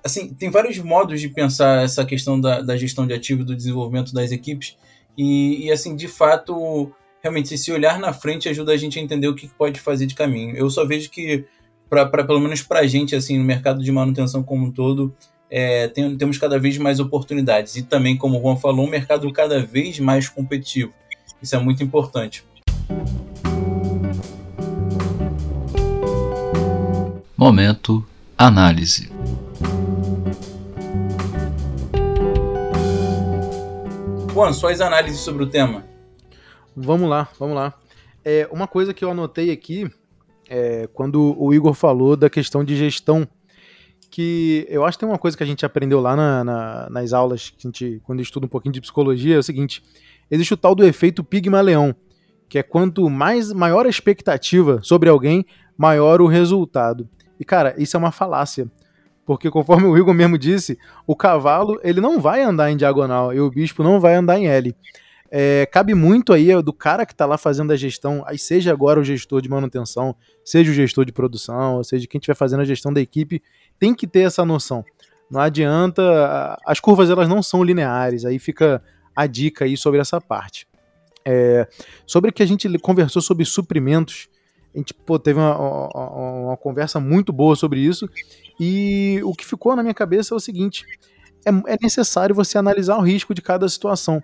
[SPEAKER 1] assim, tem vários modos de pensar essa questão da, da gestão de ativos, do desenvolvimento das equipes, e, e, assim, de fato, realmente, se olhar na frente ajuda a gente a entender o que pode fazer de caminho. Eu só vejo que, pra, pra pelo menos para a gente, assim, no mercado de manutenção como um todo, é, tem, temos cada vez mais oportunidades. E também, como o Juan falou, um mercado cada vez mais competitivo. Isso é muito importante.
[SPEAKER 4] Momento Análise.
[SPEAKER 1] Juan, suas análises sobre o tema.
[SPEAKER 2] Vamos lá, vamos lá. É, uma coisa que eu anotei aqui, é, quando o Igor falou da questão de gestão, que eu acho que tem uma coisa que a gente aprendeu lá na, na, nas aulas, que a gente, quando estuda um pouquinho de psicologia, é o seguinte: existe o tal do efeito Pigmaleão, que é quanto mais maior a expectativa sobre alguém, maior o resultado. E cara, isso é uma falácia. Porque conforme o Igor mesmo disse, o cavalo ele não vai andar em diagonal e o bispo não vai andar em L. É, cabe muito aí do cara que está lá fazendo a gestão, aí seja agora o gestor de manutenção, seja o gestor de produção, seja quem estiver fazendo a gestão da equipe, tem que ter essa noção. Não adianta, as curvas elas não são lineares, aí fica a dica aí sobre essa parte. É, sobre o que a gente conversou sobre suprimentos, a gente pô, teve uma, uma, uma, conversa muito boa sobre isso. E o que ficou na minha cabeça é o seguinte: é, é necessário você analisar o risco de cada situação.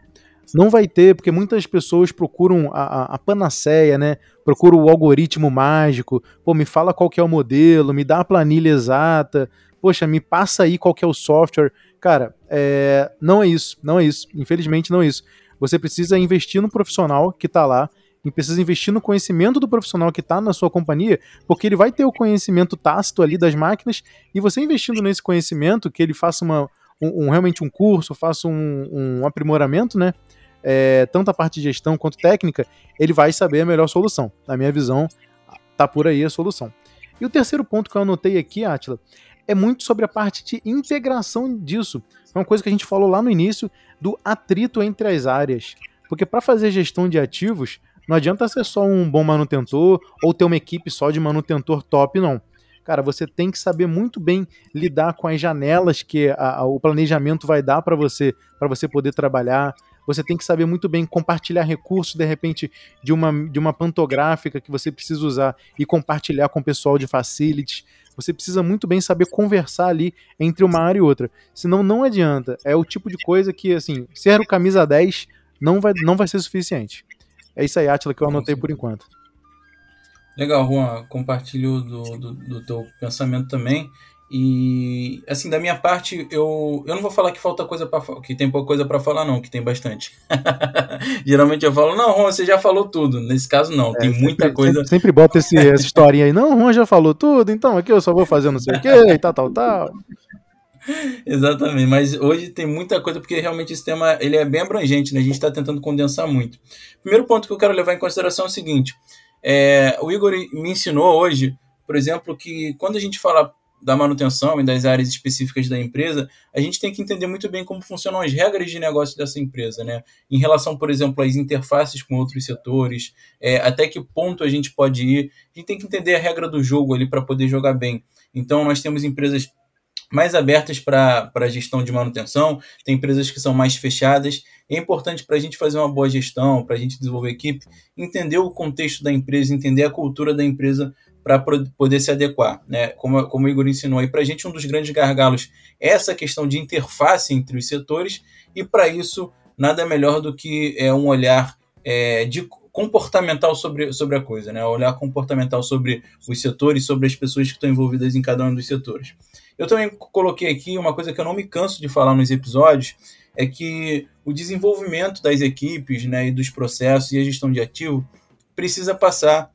[SPEAKER 2] Não vai ter, porque muitas pessoas procuram a, a, a, panaceia, né? Procuram o algoritmo mágico. Pô, me fala qual que é o modelo, me dá a planilha exata. Poxa, me passa aí qual que é o software. Cara, é, não é isso, não é isso. Infelizmente não é isso. Você precisa investir no profissional que está lá e precisa investir no conhecimento do profissional que está na sua companhia, porque ele vai ter o conhecimento tácito ali das máquinas, e você investindo nesse conhecimento, que ele faça uma, um, um realmente um curso, faça um, um aprimoramento, né? É, tanto a parte de gestão quanto técnica, ele vai saber a melhor solução. Na minha visão, tá por aí a solução. E o terceiro ponto que eu anotei aqui, Atila, é muito sobre a parte de integração disso. É uma coisa que a gente falou lá no início do atrito entre as áreas. Porque para fazer gestão de ativos, não adianta ser só um bom manutentor ou ter uma equipe só de manutentor top, não. Cara, você tem que saber muito bem lidar com as janelas que a, a, o planejamento vai dar para você, para você poder trabalhar. Você tem que saber muito bem compartilhar recursos, de repente, de uma, de uma pantográfica que você precisa usar e compartilhar com o pessoal de facilities. Você precisa muito bem saber conversar ali entre uma área e outra. Senão, não adianta. É o tipo de coisa que, assim, ser o camisa 10 não vai, não vai ser suficiente. É isso aí, Atila, que eu anotei por enquanto.
[SPEAKER 1] Legal, Juan. Compartilho do, do, do teu pensamento também. E assim, da minha parte, eu, eu não vou falar que falta coisa para que tem pouca coisa para falar não, que tem bastante. [laughs] Geralmente eu falo: "Não, Juan, você já falou tudo". Nesse caso não, é, tem sempre, muita coisa.
[SPEAKER 2] Sempre, sempre bota esse, essa historinha aí. Não, Juan já falou tudo, então aqui eu só vou fazer não sei o quê, e tal, tal, tal. [laughs]
[SPEAKER 1] Exatamente, mas hoje tem muita coisa porque realmente esse tema ele é bem abrangente, né? A gente está tentando condensar muito. Primeiro ponto que eu quero levar em consideração é o seguinte: é, o Igor me ensinou hoje, por exemplo, que quando a gente fala da manutenção e das áreas específicas da empresa, a gente tem que entender muito bem como funcionam as regras de negócio dessa empresa, né? Em relação, por exemplo, às interfaces com outros setores, é, até que ponto a gente pode ir. A gente tem que entender a regra do jogo ali para poder jogar bem. Então, nós temos empresas mais abertas para a gestão de manutenção, tem empresas que são mais fechadas. É importante para a gente fazer uma boa gestão, para a gente desenvolver equipe, entender o contexto da empresa, entender a cultura da empresa para poder se adequar. Né? Como, como o Igor ensinou aí, para a gente um dos grandes gargalos é essa questão de interface entre os setores, e para isso nada melhor do que é, um olhar é, de comportamental sobre, sobre a coisa, né? olhar comportamental sobre os setores, sobre as pessoas que estão envolvidas em cada um dos setores. Eu também coloquei aqui uma coisa que eu não me canso de falar nos episódios, é que o desenvolvimento das equipes né, e dos processos e a gestão de ativo precisa passar,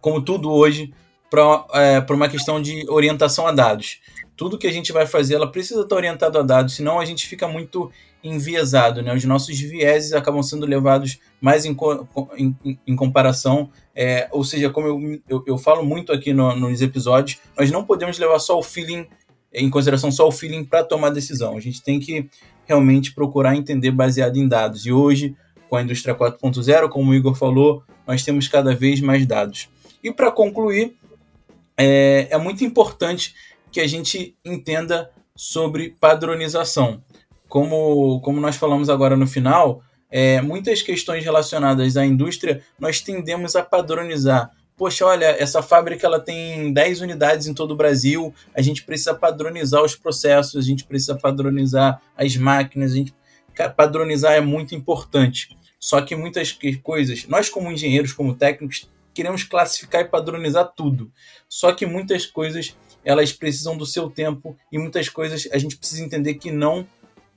[SPEAKER 1] como tudo hoje, para é, uma questão de orientação a dados. Tudo que a gente vai fazer, ela precisa estar orientado a dados, senão a gente fica muito enviesado, né? Os nossos vieses acabam sendo levados mais em, em, em comparação, é, ou seja, como eu, eu, eu falo muito aqui no, nos episódios, nós não podemos levar só o feeling em consideração só o feeling para tomar decisão. A gente tem que realmente procurar entender baseado em dados. E hoje, com a indústria 4.0, como o Igor falou, nós temos cada vez mais dados. E para concluir, é, é muito importante que a gente entenda sobre padronização. Como, como nós falamos agora no final, é, muitas questões relacionadas à indústria nós tendemos a padronizar. Poxa, olha, essa fábrica ela tem 10 unidades em todo o Brasil, a gente precisa padronizar os processos, a gente precisa padronizar as máquinas, a gente padronizar é muito importante. Só que muitas coisas, nós como engenheiros, como técnicos, queremos classificar e padronizar tudo. Só que muitas coisas elas precisam do seu tempo e muitas coisas a gente precisa entender que não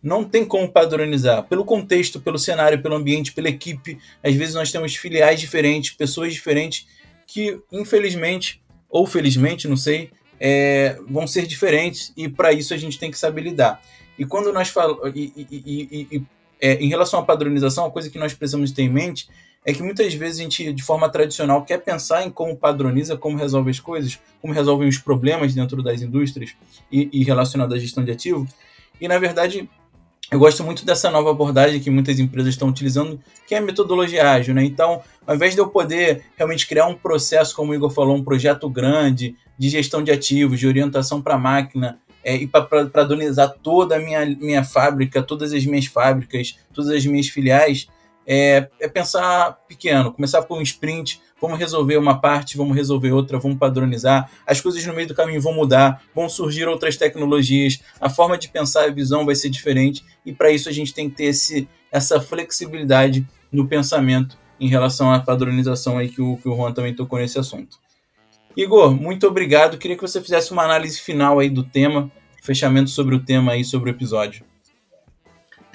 [SPEAKER 1] não tem como padronizar. Pelo contexto, pelo cenário, pelo ambiente, pela equipe, às vezes nós temos filiais diferentes, pessoas diferentes que, infelizmente, ou felizmente, não sei, é, vão ser diferentes e para isso a gente tem que saber lidar. E quando nós falamos. E, e, e, é, em relação à padronização, a coisa que nós precisamos ter em mente é que muitas vezes a gente, de forma tradicional, quer pensar em como padroniza, como resolve as coisas, como resolvem os problemas dentro das indústrias e, e relacionado à gestão de ativo. E, na verdade, eu gosto muito dessa nova abordagem que muitas empresas estão utilizando, que é a metodologia ágil, né? Então, ao invés de eu poder realmente criar um processo, como o Igor falou, um projeto grande de gestão de ativos, de orientação para a máquina, é, e para padronizar toda a minha, minha fábrica, todas as minhas fábricas, todas as minhas filiais, é, é pensar pequeno, começar por um sprint, vamos resolver uma parte, vamos resolver outra, vamos padronizar, as coisas no meio do caminho vão mudar, vão surgir outras tecnologias, a forma de pensar a visão vai ser diferente, e para isso a gente tem que ter esse, essa flexibilidade no pensamento em relação à padronização aí que o, que o Juan também tocou nesse assunto. Igor, muito obrigado. Queria que você fizesse uma análise final aí do tema, fechamento sobre o tema aí, sobre o episódio.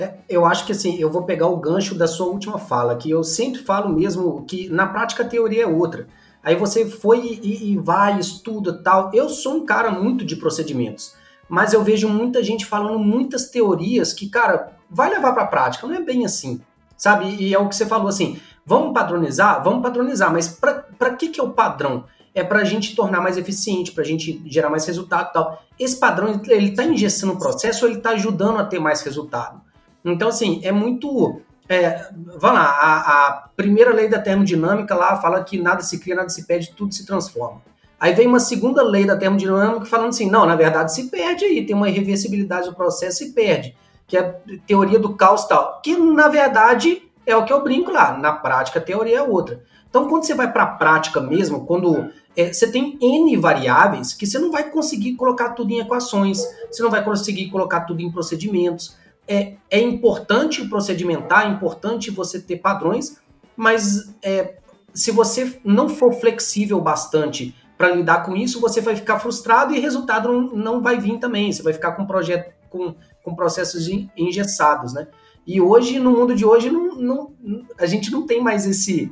[SPEAKER 3] É, eu acho que assim, eu vou pegar o gancho da sua última fala, que eu sempre falo mesmo que na prática a teoria é outra. Aí você foi e, e vai, estuda tal. Eu sou um cara muito de procedimentos, mas eu vejo muita gente falando muitas teorias que, cara, vai levar para a prática, não é bem assim, sabe? E é o que você falou assim, vamos padronizar? Vamos padronizar, mas para que, que é o padrão? É para a gente tornar mais eficiente, para a gente gerar mais resultado e tal. Esse padrão, ele está engessando o processo ou ele está ajudando a ter mais resultado? Então, assim, é muito. É, vamos lá, a, a, primeira lei da termodinâmica lá fala que nada se cria, nada se perde, tudo se transforma. Aí vem uma segunda lei da termodinâmica falando assim: não, na verdade se perde aí, tem uma irreversibilidade do processo e perde, que é a teoria do caos tal, que na verdade é o que eu brinco lá, na prática a teoria é outra. Então, quando você vai para a prática mesmo, quando é, você tem N variáveis que você não vai conseguir colocar tudo em equações, você não vai conseguir colocar tudo em procedimentos, é, é importante procedimentar, é importante você ter padrões, mas é, se você não for flexível bastante para lidar com isso, você vai ficar frustrado e resultado não, não vai vir também. Você vai ficar com projeto com, com processos engessados, né? E hoje, no mundo de hoje, não, não, a gente não tem mais esse.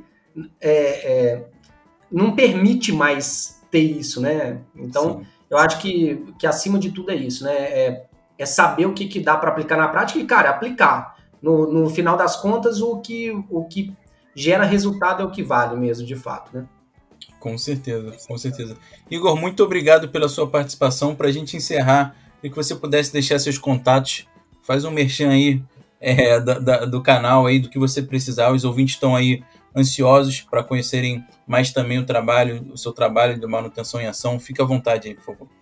[SPEAKER 3] É, é, não permite mais ter isso, né? Então, Sim. eu acho que, que acima de tudo é isso, né? É, é saber o que, que dá para aplicar na prática e, cara, aplicar. No, no final das contas, o que, o que gera resultado é o que vale mesmo, de fato, né?
[SPEAKER 1] Com certeza, com certeza. Igor, muito obrigado pela sua participação. Para a gente encerrar, queria que você pudesse deixar seus contatos, faz um merchan aí é, da, da, do canal aí, do que você precisar. Os ouvintes estão aí ansiosos para conhecerem mais também o trabalho, o seu trabalho de manutenção em ação. Fique à vontade aí, por favor.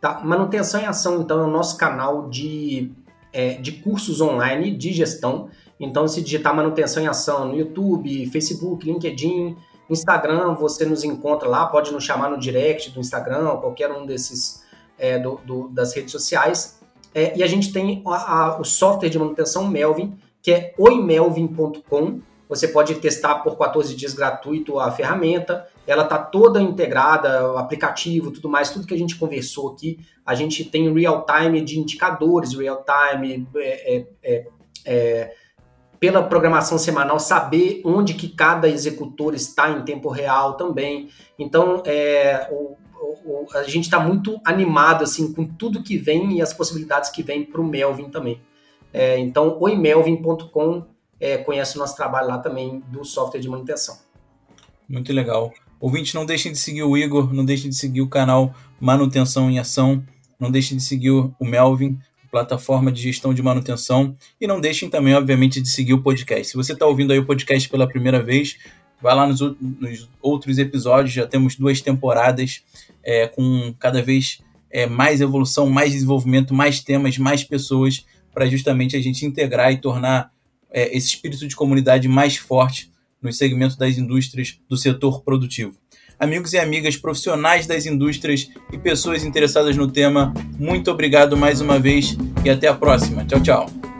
[SPEAKER 3] Tá? Manutenção em Ação, então, é o nosso canal de, é, de cursos online de gestão. Então, se digitar Manutenção em Ação no YouTube, Facebook, LinkedIn, Instagram, você nos encontra lá, pode nos chamar no direct do Instagram, ou qualquer um desses é, do, do, das redes sociais. É, e a gente tem a, a, o software de manutenção Melvin, que é oimelvin.com. Você pode testar por 14 dias gratuito a ferramenta ela está toda integrada, o aplicativo, tudo mais, tudo que a gente conversou aqui, a gente tem real time de indicadores, real time, é, é, é, é, pela programação semanal, saber onde que cada executor está em tempo real também. Então, é, o, o, a gente está muito animado assim com tudo que vem e as possibilidades que vem para o Melvin também. É, então, oimelvin.com é, conhece o nosso trabalho lá também do software de manutenção.
[SPEAKER 1] Muito legal. Ouvintes, não deixem de seguir o Igor, não deixem de seguir o canal Manutenção em Ação, não deixem de seguir o Melvin, plataforma de gestão de manutenção, e não deixem também, obviamente, de seguir o podcast. Se você está ouvindo aí o podcast pela primeira vez, vai lá nos, nos outros episódios, já temos duas temporadas é, com cada vez é, mais evolução, mais desenvolvimento, mais temas, mais pessoas, para justamente a gente integrar e tornar é, esse espírito de comunidade mais forte nos segmentos das indústrias do setor produtivo. Amigos e amigas profissionais das indústrias e pessoas interessadas no tema, muito obrigado mais uma vez e até a próxima. Tchau, tchau.